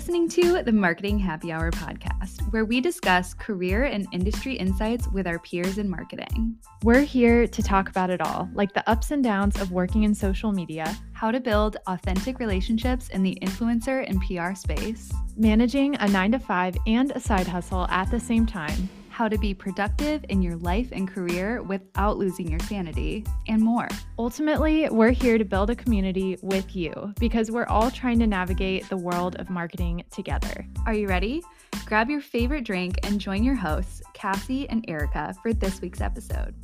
listening to the Marketing Happy Hour podcast, where we discuss career and industry insights with our peers in marketing. We're here to talk about it all, like the ups and downs of working in social media, how to build authentic relationships in the influencer and PR space, managing a nine to five and a side hustle at the same time how to be productive in your life and career without losing your sanity, and more. Ultimately, we're here to build a community with you because we're all trying to navigate the world of marketing together. Are you ready? Grab your favorite drink and join your hosts, Cassie and Erica, for this week's episode.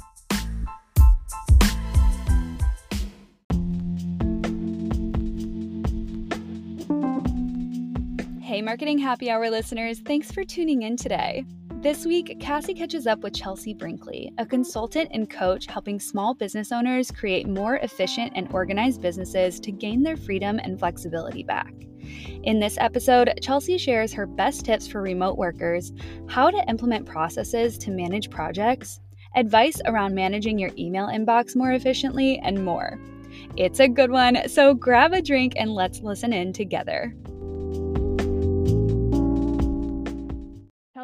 Hey, Marketing Happy Hour listeners, thanks for tuning in today. This week, Cassie catches up with Chelsea Brinkley, a consultant and coach helping small business owners create more efficient and organized businesses to gain their freedom and flexibility back. In this episode, Chelsea shares her best tips for remote workers, how to implement processes to manage projects, advice around managing your email inbox more efficiently, and more. It's a good one, so grab a drink and let's listen in together.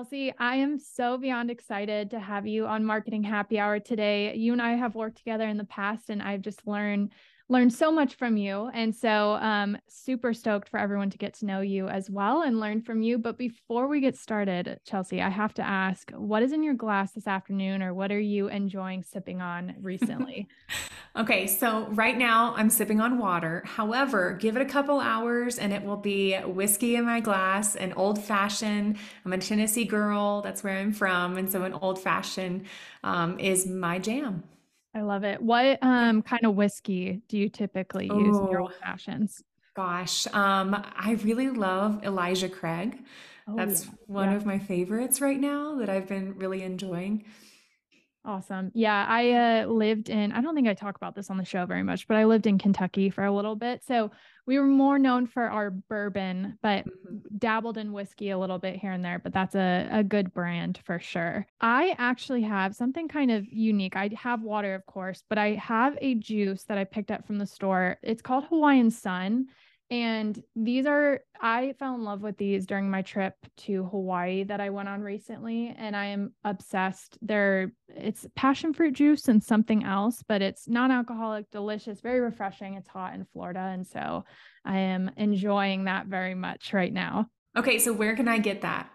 Chelsea, I am so beyond excited to have you on Marketing Happy Hour today. You and I have worked together in the past, and I've just learned learned so much from you. And so, um, super stoked for everyone to get to know you as well and learn from you. But before we get started, Chelsea, I have to ask what is in your glass this afternoon, or what are you enjoying sipping on recently? okay, so right now I'm sipping on water. However, give it a couple hours and it will be whiskey in my glass, an old fashioned. I'm a Tennessee girl, that's where I'm from. And so, an old fashioned um, is my jam. I love it. What um kind of whiskey do you typically use in your old fashions? Gosh, um, I really love Elijah Craig. Oh, That's yeah. one yeah. of my favorites right now that I've been really enjoying. Awesome. Yeah, I uh, lived in, I don't think I talk about this on the show very much, but I lived in Kentucky for a little bit. So we were more known for our bourbon, but mm-hmm. dabbled in whiskey a little bit here and there. But that's a, a good brand for sure. I actually have something kind of unique. I have water, of course, but I have a juice that I picked up from the store. It's called Hawaiian Sun. And these are, I fell in love with these during my trip to Hawaii that I went on recently. And I am obsessed. They're, it's passion fruit juice and something else, but it's non alcoholic, delicious, very refreshing. It's hot in Florida. And so I am enjoying that very much right now. Okay. So where can I get that?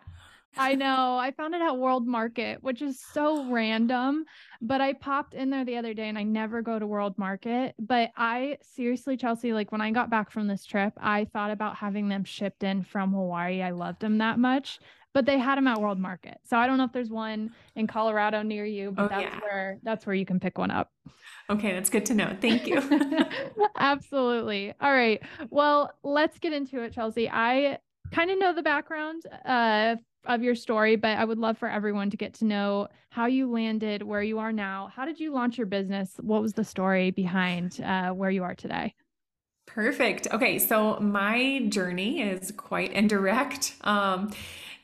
I know. I found it at World Market, which is so random. But I popped in there the other day and I never go to World Market. But I seriously, Chelsea, like when I got back from this trip, I thought about having them shipped in from Hawaii. I loved them that much. But they had them at World Market. So I don't know if there's one in Colorado near you, but oh, that's yeah. where that's where you can pick one up. Okay, that's good to know. Thank you. Absolutely. All right. Well, let's get into it, Chelsea. I kind of know the background uh, of your story, but I would love for everyone to get to know how you landed where you are now. How did you launch your business? What was the story behind uh, where you are today? Perfect. Okay, so my journey is quite indirect. Um,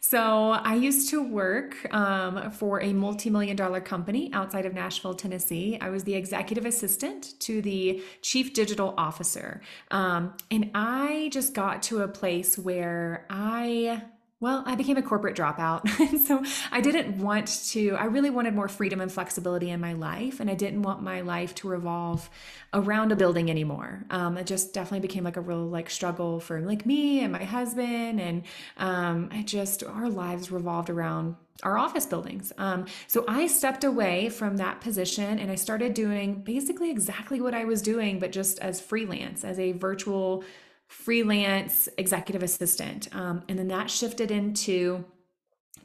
so I used to work um, for a multi-million dollar company outside of Nashville, Tennessee. I was the executive assistant to the chief digital officer, um, and I just got to a place where I well, I became a corporate dropout. so I didn't want to, I really wanted more freedom and flexibility in my life. And I didn't want my life to revolve around a building anymore. Um, it just definitely became like a real like struggle for like me and my husband. And um, I just, our lives revolved around our office buildings. Um, so I stepped away from that position and I started doing basically exactly what I was doing, but just as freelance, as a virtual freelance executive assistant. Um, and then that shifted into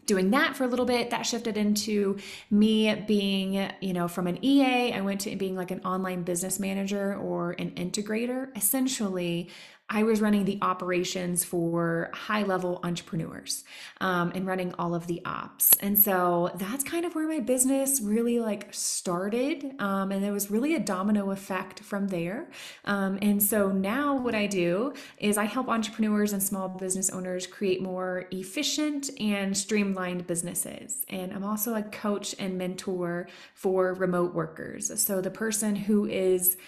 doing that for a little bit that shifted into me being you know from an ea i went to being like an online business manager or an integrator essentially I was running the operations for high level entrepreneurs um, and running all of the ops. And so that's kind of where my business really like started. Um, and there was really a domino effect from there. Um, and so now what I do is I help entrepreneurs and small business owners create more efficient and streamlined businesses. And I'm also a coach and mentor for remote workers. So the person who is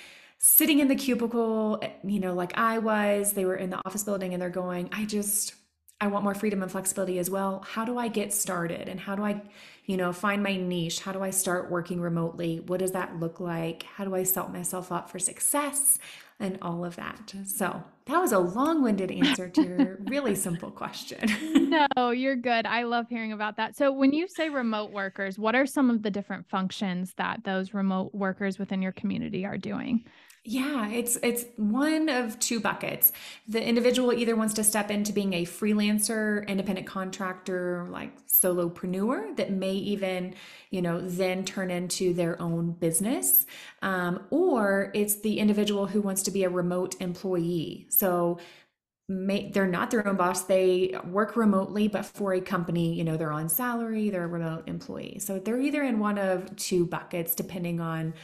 sitting in the cubicle, eh, you know, like I was. They were in the office building and they're going, I just, I want more freedom and flexibility as well. How do I get started? And how do I, you know, find my niche? How do I start working remotely? What does that look like? How do I set myself up for success? And all of that. So that was a long winded answer to your really simple question. no, you're good. I love hearing about that. So, when you say remote workers, what are some of the different functions that those remote workers within your community are doing? Yeah, it's it's one of two buckets. The individual either wants to step into being a freelancer, independent contractor, like solopreneur that may even, you know, then turn into their own business. Um, or it's the individual who wants to be a remote employee. So May, they're not their own boss they work remotely but for a company you know they're on salary they're a remote employee so they're either in one of two buckets depending on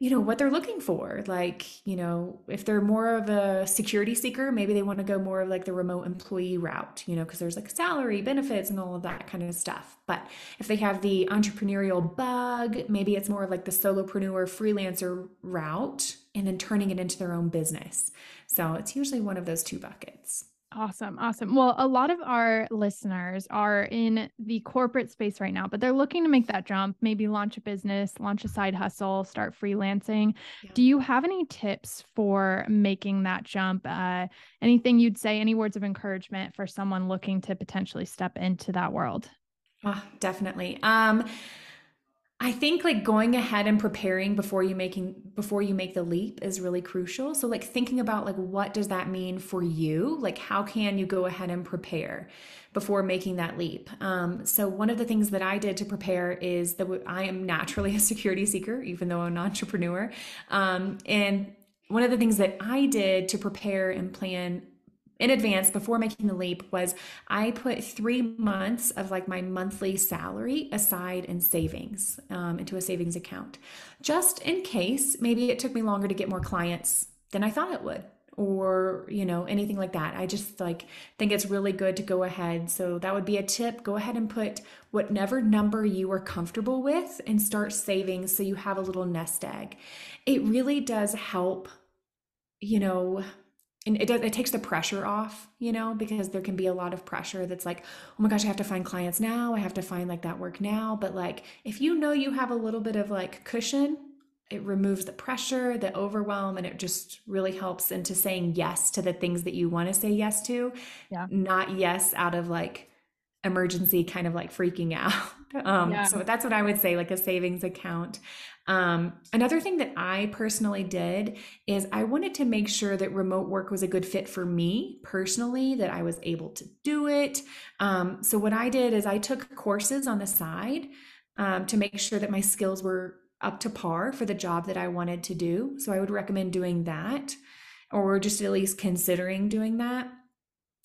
you know what they're looking for like you know if they're more of a security seeker maybe they want to go more of like the remote employee route you know because there's like salary benefits and all of that kind of stuff. But if they have the entrepreneurial bug maybe it's more of like the solopreneur freelancer route and then turning it into their own business. So it's usually one of those two buckets Awesome. Awesome. Well, a lot of our listeners are in the corporate space right now, but they're looking to make that jump, maybe launch a business, launch a side hustle, start freelancing. Yeah. Do you have any tips for making that jump? Uh, anything you'd say, any words of encouragement for someone looking to potentially step into that world? Oh, definitely. Um, I think like going ahead and preparing before you making before you make the leap is really crucial. So like thinking about like what does that mean for you? Like how can you go ahead and prepare before making that leap? Um, so one of the things that I did to prepare is that I am naturally a security seeker, even though I'm an entrepreneur. Um, and one of the things that I did to prepare and plan in advance before making the leap was I put three months of like my monthly salary aside in savings um, into a savings account, just in case maybe it took me longer to get more clients than I thought it would or you know anything like that. I just like think it's really good to go ahead. So that would be a tip. Go ahead and put whatever number you are comfortable with and start saving so you have a little nest egg. It really does help you know and it does it takes the pressure off you know because there can be a lot of pressure that's like oh my gosh i have to find clients now. I have to find like that work now. But like if you know you have a little bit of like cushion it removes the pressure the overwhelm and it just really helps into saying yes to the things that you want to say yes to. Yeah. Not yes out of like emergency kind of like freaking out um yeah. so that's what i would say like a savings account um, another thing that I personally did is I wanted to make sure that remote work was a good fit for me personally, that I was able to do it. Um, so, what I did is I took courses on the side um, to make sure that my skills were up to par for the job that I wanted to do. So, I would recommend doing that or just at least considering doing that.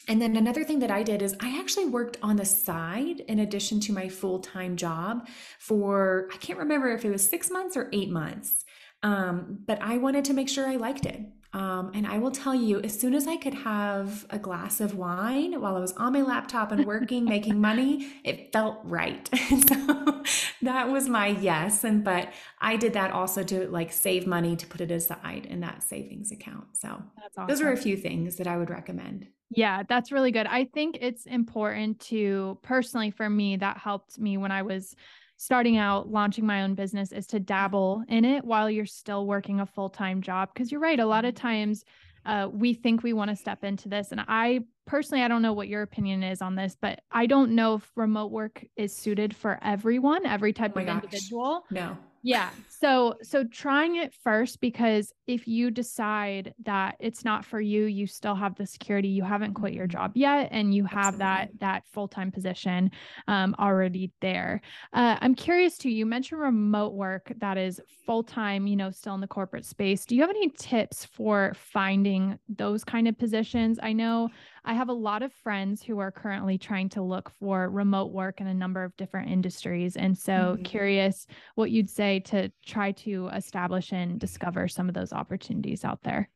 And then another thing that I did is I actually worked on the side in addition to my full time job for, I can't remember if it was six months or eight months. Um, but I wanted to make sure I liked it. Um, and I will tell you, as soon as I could have a glass of wine while I was on my laptop and working, making money, it felt right. so that was my yes. And but I did that also to like save money to put it aside in that savings account. So awesome. those are a few things that I would recommend. Yeah, that's really good. I think it's important to personally for me that helped me when I was starting out launching my own business is to dabble in it while you're still working a full-time job because you're right a lot of mm-hmm. times uh, we think we want to step into this and i personally i don't know what your opinion is on this but i don't know if remote work is suited for everyone every type oh of gosh. individual no yeah. So so trying it first because if you decide that it's not for you, you still have the security. You haven't quit your mm-hmm. job yet and you have Absolutely. that that full-time position um, already there. Uh, I'm curious too, you mentioned remote work that is full-time, you know, still in the corporate space. Do you have any tips for finding those kind of positions? I know I have a lot of friends who are currently trying to look for remote work in a number of different industries. And so, mm-hmm. curious what you'd say to try to establish and discover some of those opportunities out there.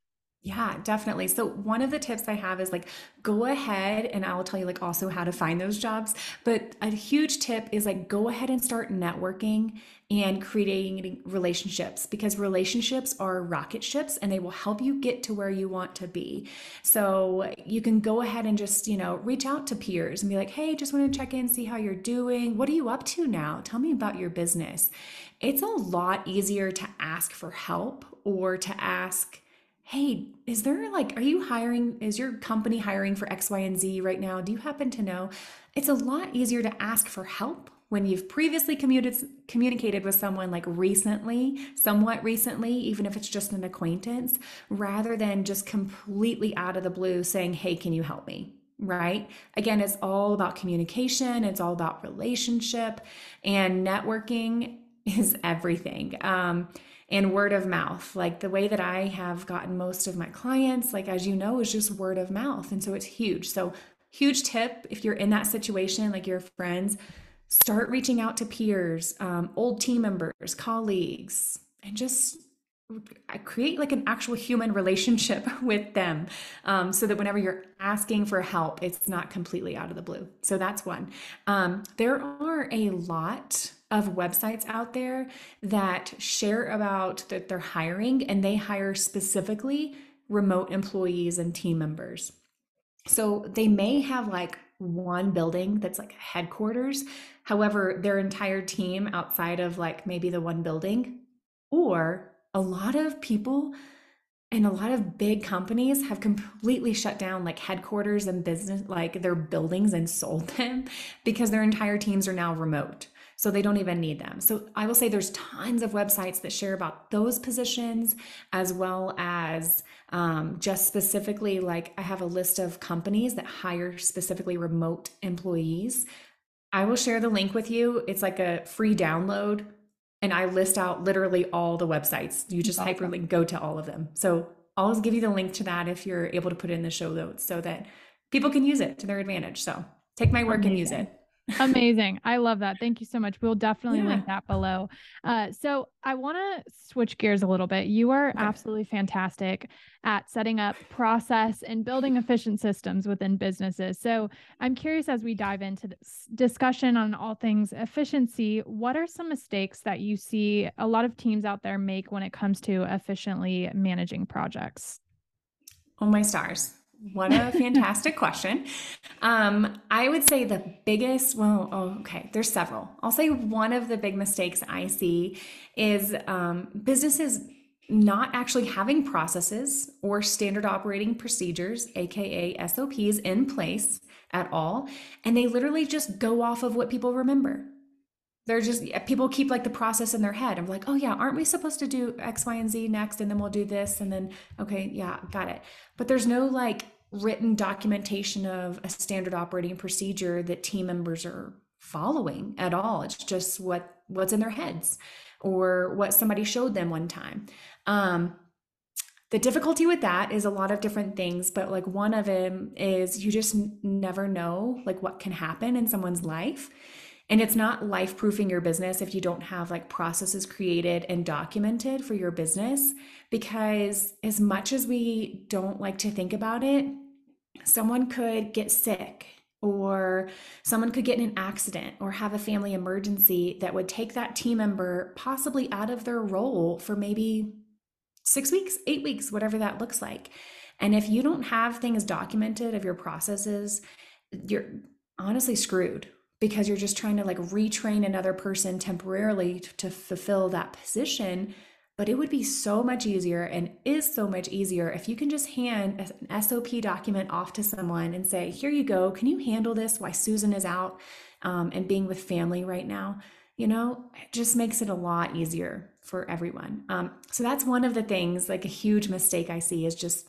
Yeah, definitely. So one of the tips I have is like go ahead and I will tell you like also how to find those jobs, but a huge tip is like go ahead and start networking and creating relationships because relationships are rocket ships and they will help you get to where you want to be. So you can go ahead and just, you know, reach out to peers and be like, "Hey, just want to check in, see how you're doing. What are you up to now? Tell me about your business." It's a lot easier to ask for help or to ask hey, is there like, are you hiring? Is your company hiring for X, Y, and Z right now? Do you happen to know? It's a lot easier to ask for help when you've previously communicated communicated with someone like recently, somewhat recently, even if it's just an acquaintance, rather than just completely out of the blue saying, "Hey, can you help me?" Right? Again, it's all about communication, it's all about relationship, and networking is everything. Um, and word of mouth. Like the way that I have gotten most of my clients, like as you know, is just word of mouth. And so it's huge. So, huge tip if you're in that situation, like your friends, start reaching out to peers, um, old team members, colleagues, and just create like an actual human relationship with them um, so that whenever you're asking for help it's not completely out of the blue so that's one um, there are a lot of websites out there that share about that they're hiring and they hire specifically remote employees and team members. So they may have like one building that's like headquarters. However their entire team outside of like maybe the one building or a lot of people and a lot of big companies have completely shut down like headquarters and business like their buildings and sold them because their entire teams are now remote so they don't even need them so i will say there's tons of websites that share about those positions as well as um, just specifically like i have a list of companies that hire specifically remote employees i will share the link with you it's like a free download and I list out literally all the websites. You just awesome. hyperlink go to all of them. So I'll give you the link to that if you're able to put it in the show notes so that people can use it to their advantage. So take my work Amazing. and use it. Amazing. I love that. Thank you so much. We'll definitely yeah. link that below. Uh, so I want to switch gears a little bit. You are okay. absolutely fantastic at setting up process and building efficient systems within businesses. So I'm curious as we dive into this discussion on all things efficiency, what are some mistakes that you see a lot of teams out there make when it comes to efficiently managing projects? Oh, my stars. What a fantastic question. Um, I would say the biggest, well, oh, okay, there's several. I'll say one of the big mistakes I see is um, businesses not actually having processes or standard operating procedures, AKA SOPs, in place at all. And they literally just go off of what people remember. They're just, people keep like the process in their head. I'm like, oh yeah, aren't we supposed to do X, Y, and Z next? And then we'll do this. And then, okay, yeah, got it. But there's no like written documentation of a standard operating procedure that team members are following at all. It's just what what's in their heads or what somebody showed them one time. Um, the difficulty with that is a lot of different things, but like one of them is you just n- never know like what can happen in someone's life. And it's not life proofing your business if you don't have like processes created and documented for your business. Because as much as we don't like to think about it, someone could get sick or someone could get in an accident or have a family emergency that would take that team member possibly out of their role for maybe six weeks, eight weeks, whatever that looks like. And if you don't have things documented of your processes, you're honestly screwed because you're just trying to like retrain another person temporarily to fulfill that position but it would be so much easier and is so much easier if you can just hand an SOP document off to someone and say, Here you go. Can you handle this while Susan is out um, and being with family right now? You know, it just makes it a lot easier for everyone. Um, so that's one of the things, like a huge mistake I see is just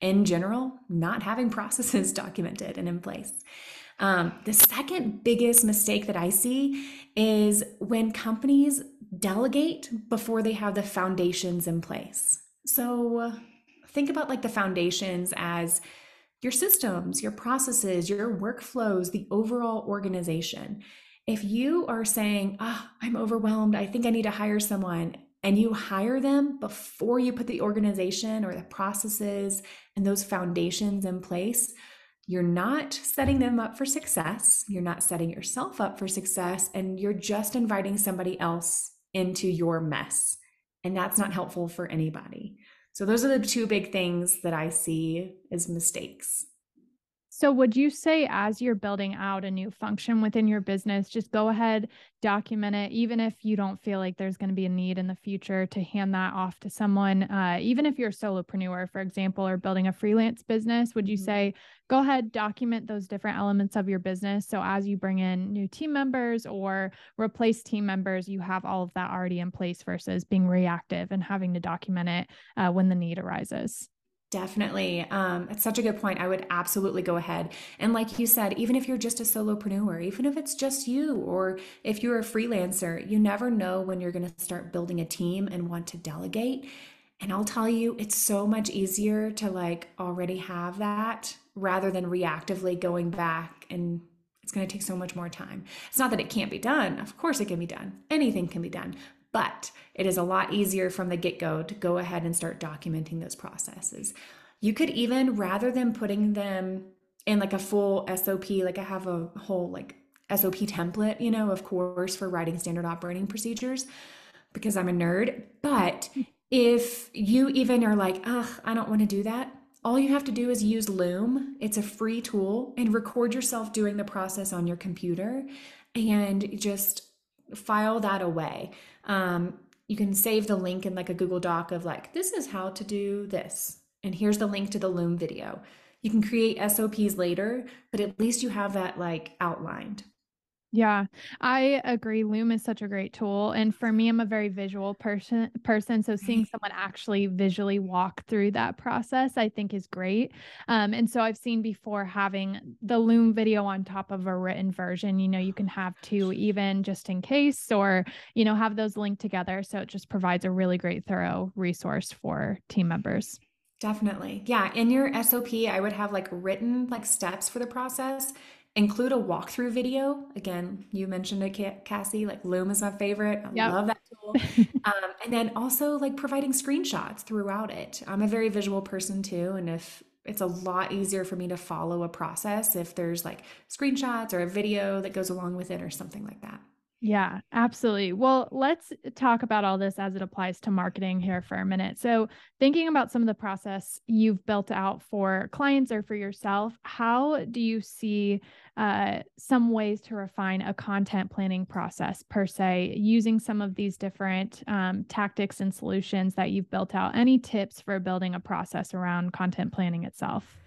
in general, not having processes documented and in place. Um, the second biggest mistake that I see is when companies delegate before they have the foundations in place. So think about like the foundations as your systems, your processes, your workflows, the overall organization. If you are saying, oh, I'm overwhelmed, I think I need to hire someone, and you hire them before you put the organization or the processes and those foundations in place, you're not setting them up for success. You're not setting yourself up for success, and you're just inviting somebody else into your mess. And that's not helpful for anybody. So, those are the two big things that I see as mistakes. So, would you say as you're building out a new function within your business, just go ahead, document it, even if you don't feel like there's going to be a need in the future to hand that off to someone? Uh, even if you're a solopreneur, for example, or building a freelance business, would you mm-hmm. say go ahead, document those different elements of your business? So, as you bring in new team members or replace team members, you have all of that already in place versus being reactive and having to document it uh, when the need arises. Definitely. Um, it's such a good point. I would absolutely go ahead. And like you said, even if you're just a solopreneur, even if it's just you, or if you're a freelancer, you never know when you're going to start building a team and want to delegate. And I'll tell you, it's so much easier to like already have that rather than reactively going back and it's going to take so much more time. It's not that it can't be done. Of course, it can be done. Anything can be done. But it is a lot easier from the get go to go ahead and start documenting those processes. You could even, rather than putting them in like a full SOP, like I have a whole like SOP template, you know, of course, for writing standard operating procedures because I'm a nerd. But if you even are like, ugh, I don't want to do that, all you have to do is use Loom. It's a free tool and record yourself doing the process on your computer and just file that away. Um, you can save the link in like a Google Doc of like, this is how to do this. And here's the link to the Loom video. You can create SOPs later, but at least you have that like outlined. Yeah, I agree. Loom is such a great tool. And for me, I'm a very visual person person. So seeing someone actually visually walk through that process, I think is great. Um, and so I've seen before having the Loom video on top of a written version, you know, you can have two even just in case, or, you know, have those linked together. So it just provides a really great, thorough resource for team members. Definitely. Yeah. In your SOP, I would have like written like steps for the process include a walkthrough video. Again, you mentioned it, Cassie. Like Loom is my favorite. I yep. love that tool. um, and then also like providing screenshots throughout it. I'm a very visual person too, and if it's a lot easier for me to follow a process if there's like screenshots or a video that goes along with it or something like that. Yeah, absolutely. Well, let's talk about all this as it applies to marketing here for a minute. So, thinking about some of the process you've built out for clients or for yourself, how do you see uh, some ways to refine a content planning process per se, using some of these different um, tactics and solutions that you've built out? Any tips for building a process around content planning itself?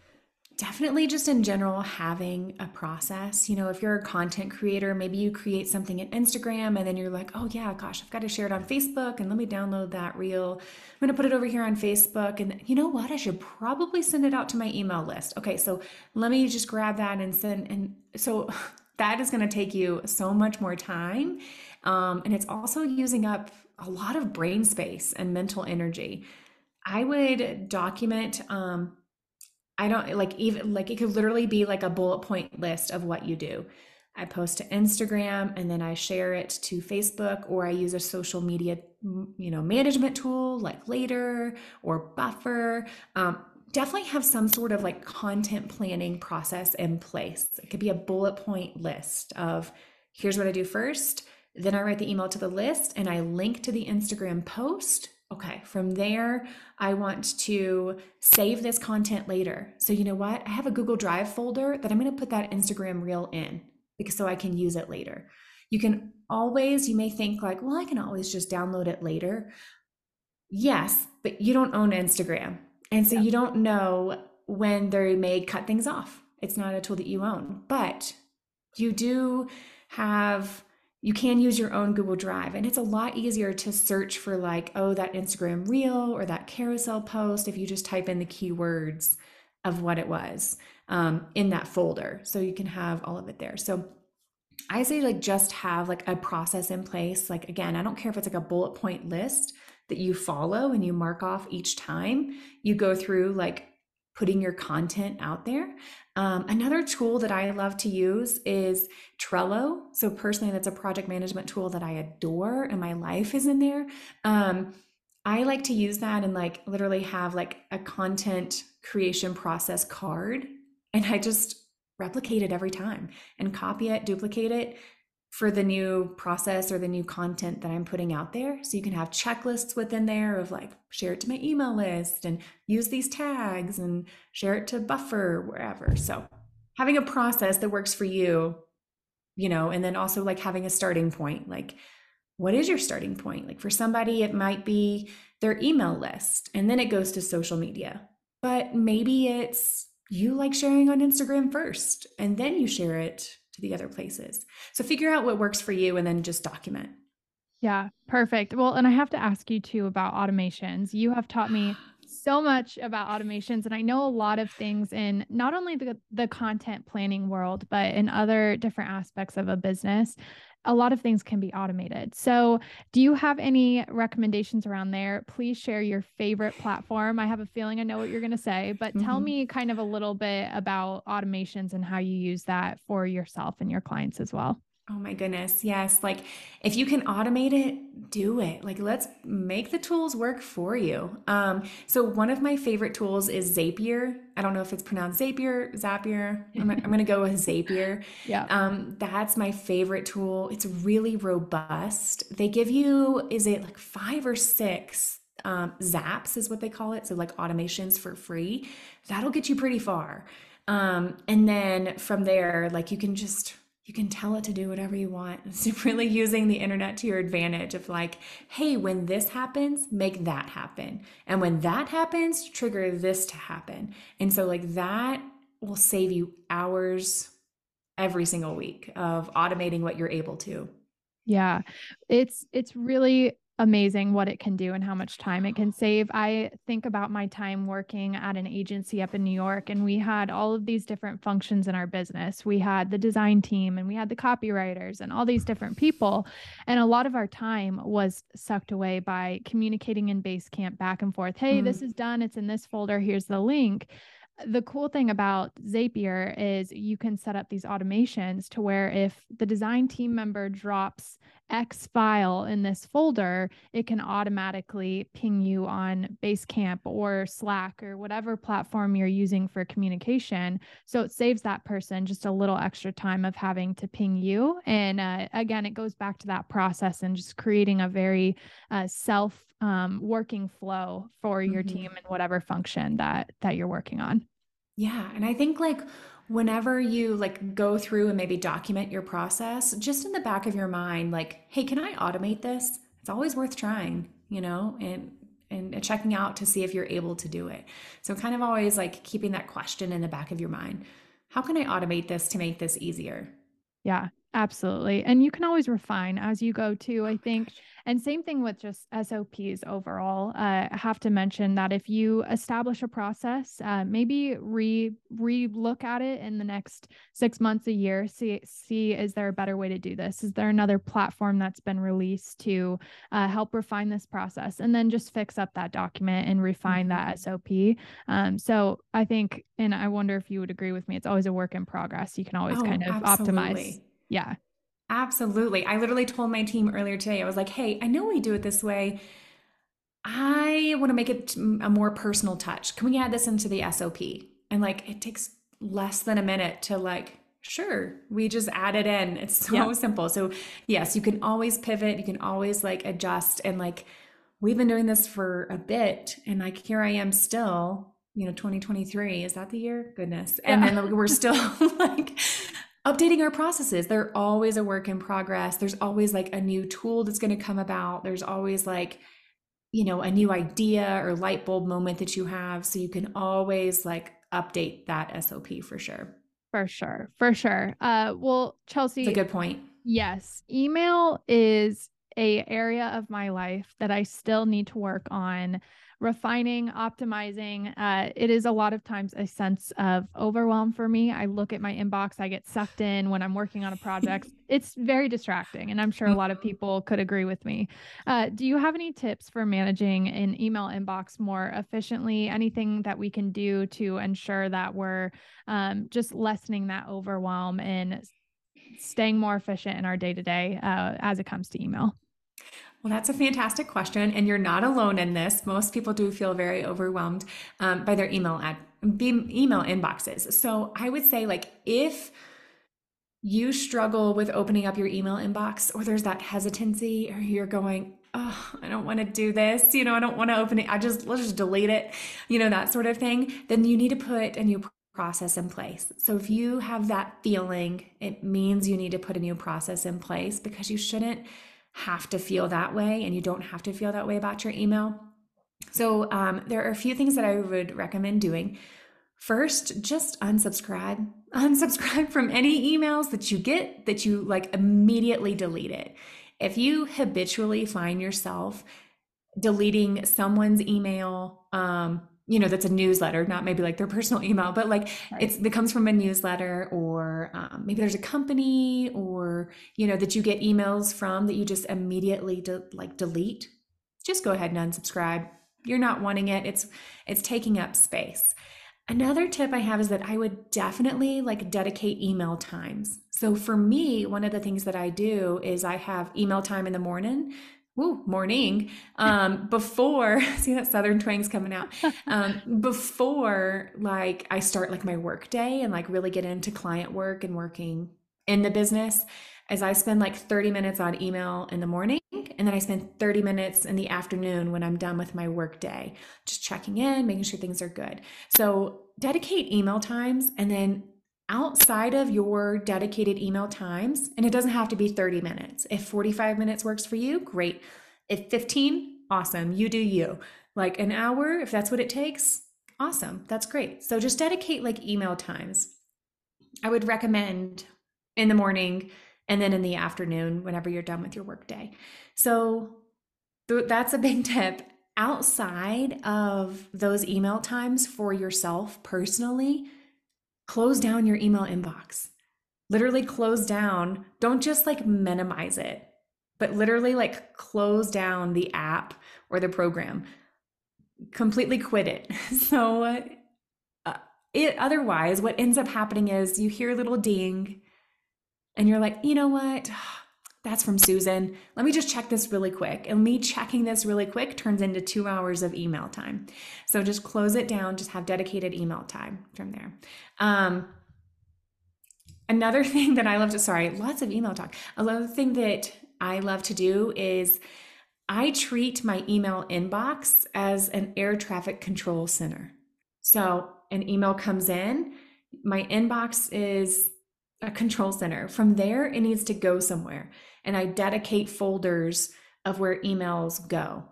Definitely just in general having a process. You know if you're a content creator maybe you create something in instagram and then you're like oh yeah gosh i've got to share it on facebook and let me download that reel. I'm going to put it over here on facebook. And you know what? I should probably send it out to my email list. Okay so let me just grab that and send and so that is going to take you so much more time. Um, and it's also using up a lot of brain space and mental energy. I would document um, I don't like even like it could literally be like a bullet point list of what you do. I post to Instagram and then I share it to Facebook or I use a social media you know management tool like Later or Buffer. Um, definitely have some sort of like content planning process in place. It could be a bullet point list of here's what I do first, then I write the email to the list and I link to the Instagram post Okay, from there, I want to save this content later. So, you know what? I have a Google Drive folder that I'm going to put that Instagram reel in because so I can use it later. You can always, you may think like, well, I can always just download it later. Yes, but you don't own Instagram. And so you don't know when they may cut things off. It's not a tool that you own, but you do have you can use your own Google Drive. And it's a lot easier to search for, like, oh, that Instagram reel or that carousel post if you just type in the keywords of what it was um, in that folder. So you can have all of it there. So I say, like, just have like a process in place. Like, again, I don't care if it's like a bullet point list that you follow and you mark off each time you go through, like, putting your content out there. Um, another tool that I love to use is Trello. So, personally, that's a project management tool that I adore, and my life is in there. Um, I like to use that and like literally have like a content creation process card, and I just replicate it every time and copy it, duplicate it for the new process or the new content that I'm putting out there. So you can have checklists within there of like share it to my email list and use these tags and share it to Buffer, wherever. So having a process that works for you, you know, and then also like having a starting point. Like, what is your starting point? Like for somebody, it might be their email list and then it goes to social media. But maybe it's you like sharing on Instagram first and then you share it to the other places. So figure out what works for you and then just document. Yeah, perfect. Well, and I have to ask you too about automations. You have taught me so much about automations and I know a lot of things in not only the the content planning world but in other different aspects of a business a lot of things can be automated. So, do you have any recommendations around there? Please share your favorite platform. I have a feeling I know what you're going to say, but mm-hmm. tell me kind of a little bit about automations and how you use that for yourself and your clients as well. Oh my goodness. Yes. Like if you can automate it, do it. Like let's make the tools work for you. Um, so one of my favorite tools is Zapier. I don't know if it's pronounced Zapier, Zapier. I'm, I'm going to go with Zapier. Yeah. Um, that's my favorite tool. It's really robust. They give you, is it like five or six um, zaps is what they call it. So like automations for free. That'll get you pretty far. Um, and then from there, like you can just you can tell it to do whatever you want. It's really using the internet to your advantage of like, hey, when this happens, make that happen. And when that happens, trigger this to happen. And so, like, that will save you hours every single week of automating what you're able to. Yeah. It's it's really amazing what it can do and how much time it can save. I think about my time working at an agency up in New York, and we had all of these different functions in our business. We had the design team, and we had the copywriters, and all these different people. And a lot of our time was sucked away by communicating in Basecamp back and forth. Hey, mm-hmm. this is done. It's in this folder. Here's the link the cool thing about Zapier is you can set up these automations to where if the design team member drops X file in this folder, it can automatically ping you on Basecamp or Slack or whatever platform you're using for communication. So it saves that person just a little extra time of having to ping you. And uh, again, it goes back to that process and just creating a very uh, self um, working flow for your mm-hmm. team and whatever function that that you're working on. Yeah, and I think like whenever you like go through and maybe document your process, just in the back of your mind, like, hey, can I automate this? It's always worth trying, you know, and and checking out to see if you're able to do it. So kind of always like keeping that question in the back of your mind. How can I automate this to make this easier? Yeah, absolutely. And you can always refine as you go too. I think and same thing with just SOPs overall. Uh, I have to mention that if you establish a process, uh, maybe re re look at it in the next six months, a year. See see is there a better way to do this? Is there another platform that's been released to uh, help refine this process? And then just fix up that document and refine mm-hmm. that SOP. Um, so I think, and I wonder if you would agree with me. It's always a work in progress. You can always oh, kind of absolutely. optimize. Yeah. Absolutely. I literally told my team earlier today, I was like, hey, I know we do it this way. I want to make it a more personal touch. Can we add this into the SOP? And like, it takes less than a minute to like, sure, we just add it in. It's so yeah. simple. So, yes, you can always pivot, you can always like adjust. And like, we've been doing this for a bit. And like, here I am still, you know, 2023. Is that the year? Goodness. And yeah. then we're still like, updating our processes. They're always a work in progress. There's always like a new tool that's going to come about. There's always like, you know, a new idea or light bulb moment that you have. So you can always like update that SOP for sure. For sure. For sure. Uh, well, Chelsea. It's a good point. Yes. Email is a area of my life that I still need to work on refining, optimizing. Uh, it is a lot of times a sense of overwhelm for me. I look at my inbox, I get sucked in when I'm working on a project. it's very distracting, and I'm sure a lot of mm-hmm. people could agree with me. Uh, do you have any tips for managing an email inbox more efficiently? Anything that we can do to ensure that we're um, just lessening that overwhelm and staying more efficient in our day to day as it comes to email? Well, that's a fantastic question, and you're not alone in this. Most people do feel very overwhelmed um, by their email ad email inboxes. So I would say, like, if you struggle with opening up your email inbox, or there's that hesitancy, or you're going, oh, I don't want to do this, you know, I don't want to open it. I just let's just delete it, you know, that sort of thing. Then you need to put a new process in place. So if you have that feeling, it means you need to put a new process in place because you shouldn't have to feel that way and you don't have to feel that way about your email. So, um, there are a few things that I would recommend doing. First, just unsubscribe. Unsubscribe from any emails that you get that you like immediately delete it. If you habitually find yourself deleting someone's email, um, you know that's a newsletter not maybe like their personal email but like right. it's it comes from a newsletter or um, maybe there's a company or you know that you get emails from that you just immediately de- like delete. Just go ahead and unsubscribe. You're not wanting it. It's it's taking up space. Another tip i have is that i would definitely like dedicate email times. So for me one of the things that i do is i have email time in the morning Woo, morning. Um, before, see that southern twang's coming out. Um, before like I start like my work day and like really get into client work and working in the business, as I spend like 30 minutes on email in the morning and then I spend 30 minutes in the afternoon when I'm done with my work day, just checking in, making sure things are good. So dedicate email times and then outside of your dedicated email times, and it doesn't have to be 30 minutes. If 45 minutes works for you, great. If 15, awesome. You do you. Like an hour, if that's what it takes, awesome. That's great. So just dedicate like email times. I would recommend in the morning and then in the afternoon whenever you're done with your workday. So th- that's a big tip. Outside of those email times for yourself personally, close down your email inbox. Literally close down. Don't just like minimize it, but literally like close down the app or the program. Completely quit it. So, uh, it otherwise, what ends up happening is you hear a little ding and you're like, you know what? That's from Susan. Let me just check this really quick. And me checking this really quick turns into two hours of email time. So just close it down, just have dedicated email time from there. Um, another thing that I love to, sorry, lots of email talk. Another thing that I love to do is I treat my email inbox as an air traffic control center. So an email comes in, my inbox is a control center. From there, it needs to go somewhere. And I dedicate folders of where emails go.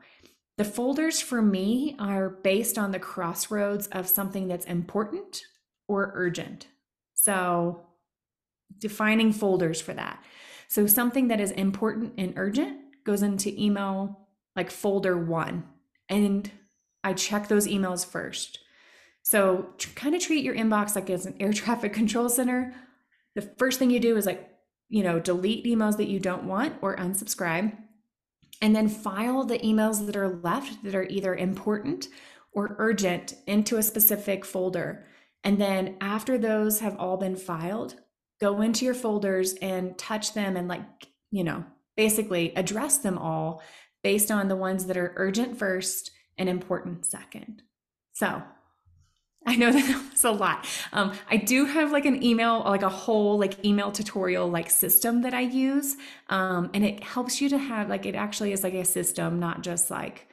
The folders for me are based on the crossroads of something that's important or urgent. So, defining folders for that. So, something that is important and urgent goes into email like folder one. And I check those emails first. So, kind of treat your inbox like as an air traffic control center the first thing you do is like, you know, delete emails that you don't want or unsubscribe. And then file the emails that are left that are either important or urgent into a specific folder. And then after those have all been filed, go into your folders and touch them and, like, you know, basically address them all based on the ones that are urgent first and important second. So I know that was a lot. Um, I do have like an email, like a whole like email tutorial like system that I use, um, and it helps you to have like it actually is like a system, not just like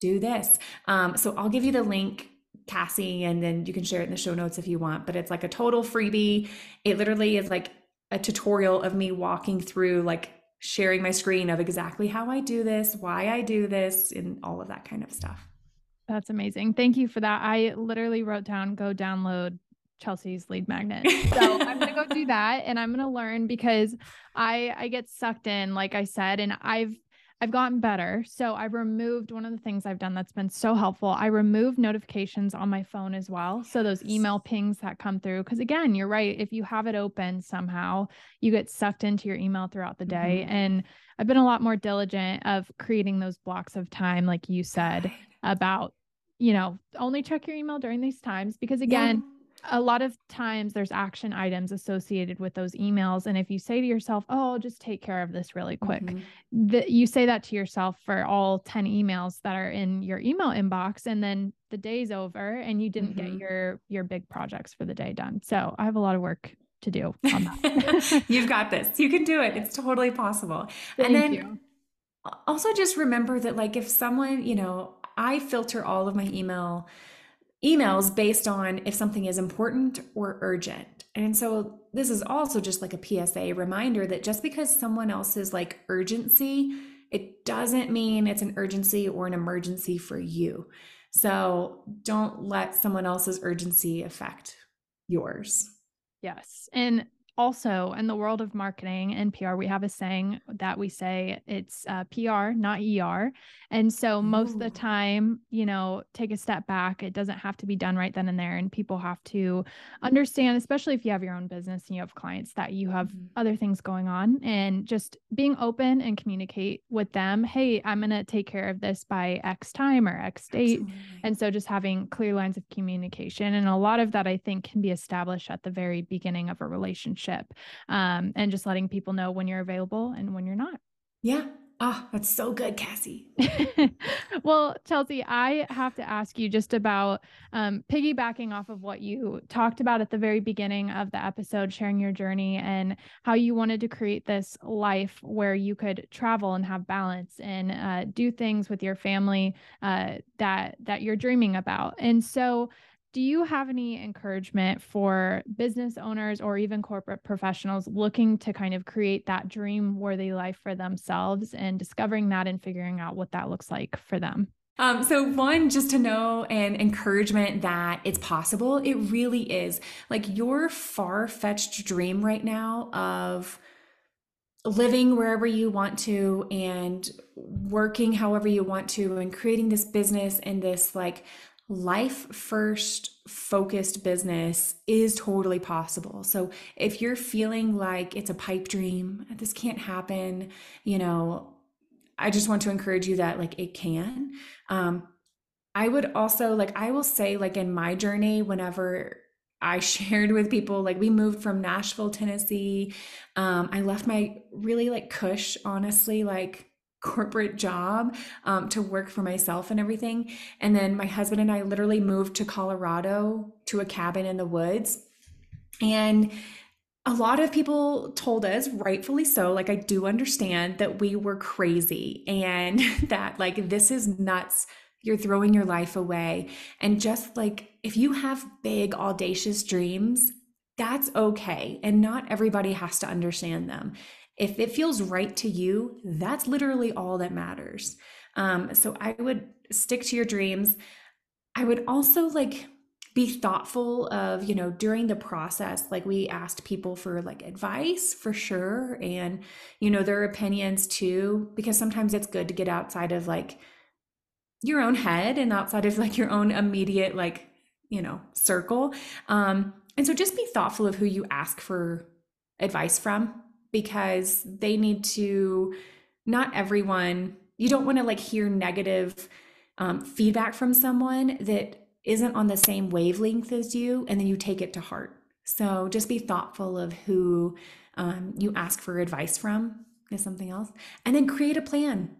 do this. Um, so I'll give you the link, Cassie, and then you can share it in the show notes if you want. But it's like a total freebie. It literally is like a tutorial of me walking through like sharing my screen of exactly how I do this, why I do this, and all of that kind of stuff. That's amazing. Thank you for that. I literally wrote down go download Chelsea's lead magnet. So I'm gonna go do that and I'm gonna learn because I I get sucked in, like I said, and I've I've gotten better. So I've removed one of the things I've done that's been so helpful. I removed notifications on my phone as well. So those email pings that come through. Cause again, you're right. If you have it open somehow, you get sucked into your email throughout the day. Mm-hmm. And I've been a lot more diligent of creating those blocks of time, like you said, about, you know, only check your email during these times. Because again, yeah a lot of times there's action items associated with those emails and if you say to yourself oh I'll just take care of this really quick mm-hmm. that you say that to yourself for all 10 emails that are in your email inbox and then the day's over and you didn't mm-hmm. get your your big projects for the day done so i have a lot of work to do on that you've got this you can do it it's totally possible Thank and then you. also just remember that like if someone you know i filter all of my email emails based on if something is important or urgent. And so this is also just like a PSA reminder that just because someone else's like urgency, it doesn't mean it's an urgency or an emergency for you. So don't let someone else's urgency affect yours. Yes. And also in the world of marketing and PR, we have a saying that we say it's uh, PR, not ER. And so most Ooh. of the time, you know, take a step back. It doesn't have to be done right then and there. And people have to understand, especially if you have your own business and you have clients, that you have mm-hmm. other things going on and just being open and communicate with them. Hey, I'm going to take care of this by X time or X date. Absolutely. And so just having clear lines of communication. And a lot of that, I think, can be established at the very beginning of a relationship um, and just letting people know when you're available and when you're not. Yeah. Oh, that's so good, Cassie. well, Chelsea, I have to ask you just about um, piggybacking off of what you talked about at the very beginning of the episode, sharing your journey and how you wanted to create this life where you could travel and have balance and uh, do things with your family uh, that that you're dreaming about. And so, do you have any encouragement for business owners or even corporate professionals looking to kind of create that dream worthy life for themselves and discovering that and figuring out what that looks like for them? Um, so one, just to know and encouragement that it's possible. It really is. Like your far-fetched dream right now of living wherever you want to and working however you want to and creating this business and this like life first focused business is totally possible. So if you're feeling like it's a pipe dream, this can't happen, you know, I just want to encourage you that like it can. Um, I would also like, I will say, like in my journey, whenever I shared with people, like we moved from Nashville, Tennessee. Um, I left my really like cush, honestly, like corporate job um, to work for myself and everything. And then my husband and I literally moved to Colorado to a cabin in the woods. And a lot of people told us, rightfully so, like I do understand that we were crazy and that like this is nuts. You're throwing your life away. And just like if you have big, audacious dreams, that's okay. And not everybody has to understand them if it feels right to you, that's literally all that matters. Um, so I would stick to your dreams. I would also like be thoughtful of, you know, during the process, like we asked people for like advice for sure and, you know, their opinions too, because sometimes it's good to get outside of like your own head and outside of like your own immediate, like, you know, circle. Um, and so just be thoughtful of who you ask for advice from because they need to not everyone you don't want to like hear negative um, feedback from someone that isn't on the same wavelength as you and then you take it to heart. So just be thoughtful of who um, you ask for advice from is something else. And then create a plan.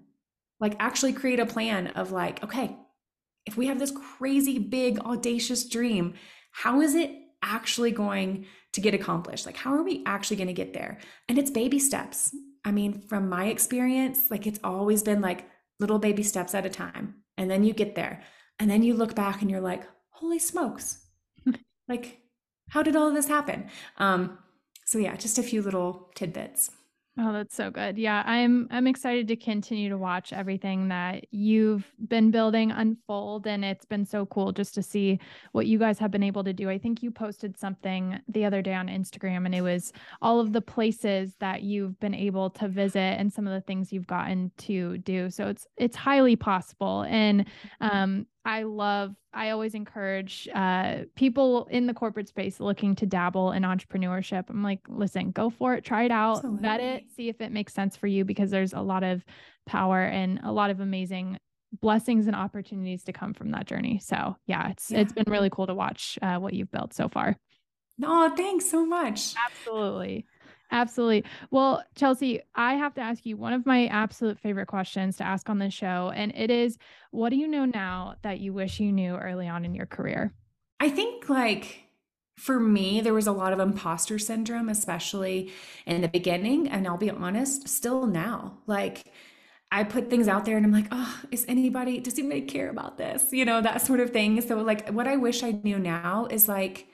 Like actually create a plan of like okay if we have this crazy big audacious dream how is it actually going to get accomplished? Like, how are we actually going to get there? And it's baby steps. I mean, from my experience, like it's always been like little baby steps at a time. And then you get there. And then you look back and you're like, holy smokes. like, how did all of this happen? Um, so yeah, just a few little tidbits. Oh, that's so good. Yeah, I'm I'm excited to continue to watch everything that you've been building unfold and it's been so cool just to see what you guys have been able to do. I think you posted something the other day on Instagram and it was all of the places that you've been able to visit and some of the things you've gotten to do. So it's it's highly possible and um I love, I always encourage uh, people in the corporate space looking to dabble in entrepreneurship. I'm like, listen, go for it, try it out, Absolutely. vet it, see if it makes sense for you because there's a lot of power and a lot of amazing blessings and opportunities to come from that journey. So yeah, it's yeah. it's been really cool to watch uh, what you've built so far. No, thanks so much. Absolutely. Absolutely. Well, Chelsea, I have to ask you one of my absolute favorite questions to ask on this show. And it is what do you know now that you wish you knew early on in your career? I think, like, for me, there was a lot of imposter syndrome, especially in the beginning. And I'll be honest, still now. Like, I put things out there and I'm like, oh, is anybody, does anybody care about this? You know, that sort of thing. So, like, what I wish I knew now is like,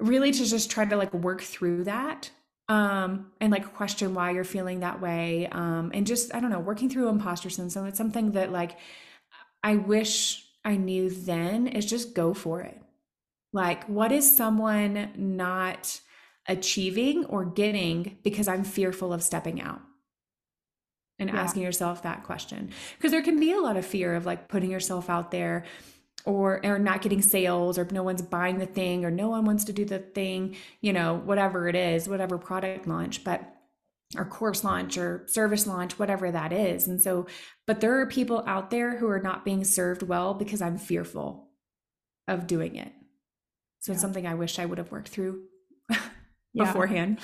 really to just try to like work through that um and like question why you're feeling that way um and just i don't know working through imposter syndrome it's something that like i wish i knew then is just go for it. Like what is someone not achieving or getting because i'm fearful of stepping out? And yeah. asking yourself that question. Because there can be a lot of fear of like putting yourself out there or or not getting sales or no one's buying the thing or no one wants to do the thing you know whatever it is whatever product launch but or course launch or service launch whatever that is. And so but there are people out there who are not being served well because i'm fearful of doing it. So yeah. it's something i wish i would have worked through beforehand.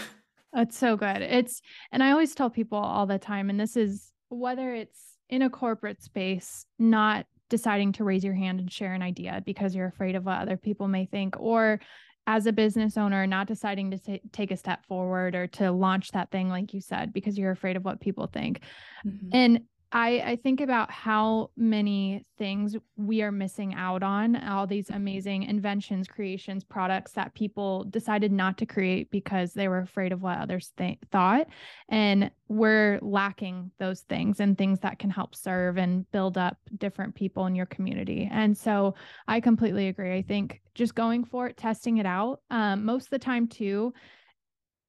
That's so good. It's and i always tell people all the time and this is whether it's in a corporate space not deciding to raise your hand and share an idea because you're afraid of what other people may think or as a business owner not deciding to t- take a step forward or to launch that thing like you said because you're afraid of what people think mm-hmm. and I, I think about how many things we are missing out on, all these amazing inventions, creations, products that people decided not to create because they were afraid of what others th- thought. And we're lacking those things and things that can help serve and build up different people in your community. And so I completely agree. I think just going for it, testing it out. Um, most of the time, too,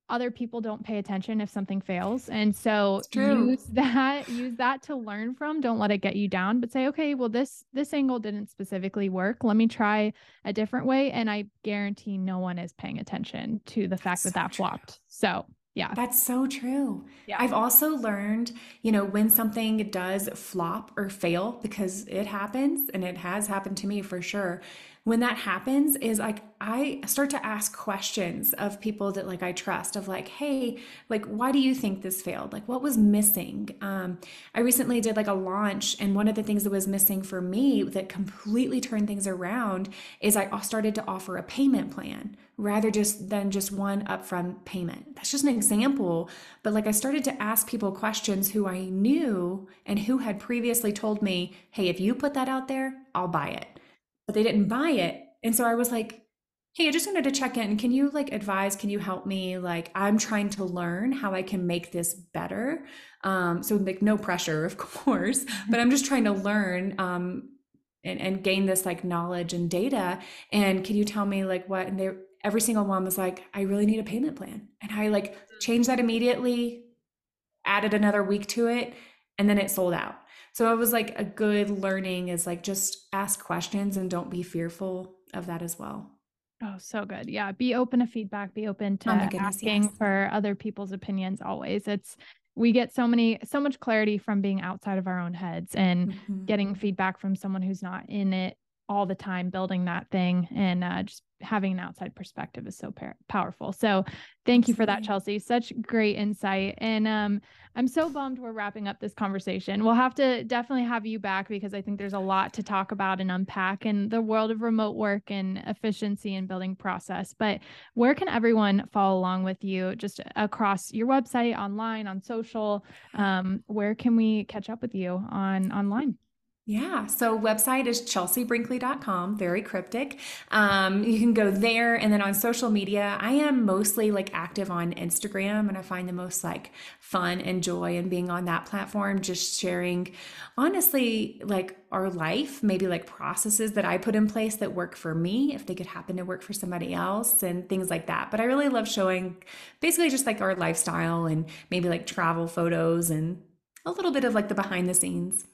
other people don't pay attention if something fails. And so use that, use that to learn from. Don't let it get you down, but say, okay, well, this this angle didn't specifically work. Let me try a different way. And I guarantee no one is paying attention to the fact That's that so that flopped. So yeah. That's so true. Yeah. I've also learned, you know, when something does flop or fail, because it happens and it has happened to me for sure, when that happens is like I start to ask questions of people that like I trust of like, hey, like why do you think this failed? Like what was missing? Um, I recently did like a launch, and one of the things that was missing for me that completely turned things around is I started to offer a payment plan rather just than just one upfront payment. That's just an example, but like I started to ask people questions who I knew and who had previously told me, hey, if you put that out there, I'll buy it but they didn't buy it. And so I was like, hey, I just wanted to check in. Can you like advise? Can you help me? Like, I'm trying to learn how I can make this better. Um, so like no pressure, of course, but I'm just trying to learn um, and, and gain this like knowledge and data. And can you tell me like what? And they every single one was like, I really need a payment plan. And I like changed that immediately, added another week to it, and then it sold out. So it was like a good learning is like just ask questions and don't be fearful of that as well. Oh, so good. Yeah. Be open to feedback, be open to oh goodness, asking yes. for other people's opinions always. It's we get so many so much clarity from being outside of our own heads and mm-hmm. getting feedback from someone who's not in it all the time building that thing and uh, just having an outside perspective is so par- powerful. So thank you for that, Chelsea. Such great insight. And um, I'm so bummed we're wrapping up this conversation. We'll have to definitely have you back because I think there's a lot to talk about and unpack in the world of remote work and efficiency and building process. But where can everyone follow along with you just across your website, online, on social? Um, where can we catch up with you on online? Yeah, so website is chelseabrinkley.com, very cryptic. Um, you can go there, and then on social media, I am mostly like active on Instagram, and I find the most like fun and joy in being on that platform, just sharing honestly like our life, maybe like processes that I put in place that work for me, if they could happen to work for somebody else, and things like that. But I really love showing basically just like our lifestyle and maybe like travel photos and a little bit of like the behind the scenes.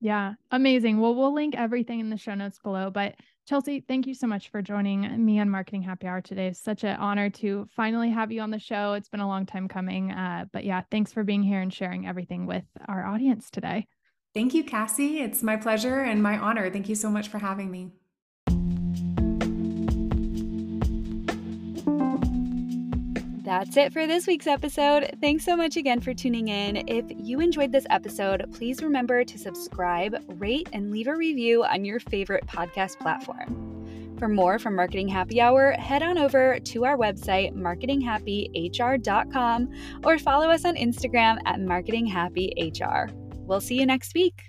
Yeah, amazing. Well, we'll link everything in the show notes below. But Chelsea, thank you so much for joining me on Marketing Happy Hour today. It's such an honor to finally have you on the show. It's been a long time coming. Uh, but yeah, thanks for being here and sharing everything with our audience today. Thank you, Cassie. It's my pleasure and my honor. Thank you so much for having me. That's it for this week's episode. Thanks so much again for tuning in. If you enjoyed this episode, please remember to subscribe, rate, and leave a review on your favorite podcast platform. For more from Marketing Happy Hour, head on over to our website, marketinghappyhr.com, or follow us on Instagram at marketinghappyhr. We'll see you next week.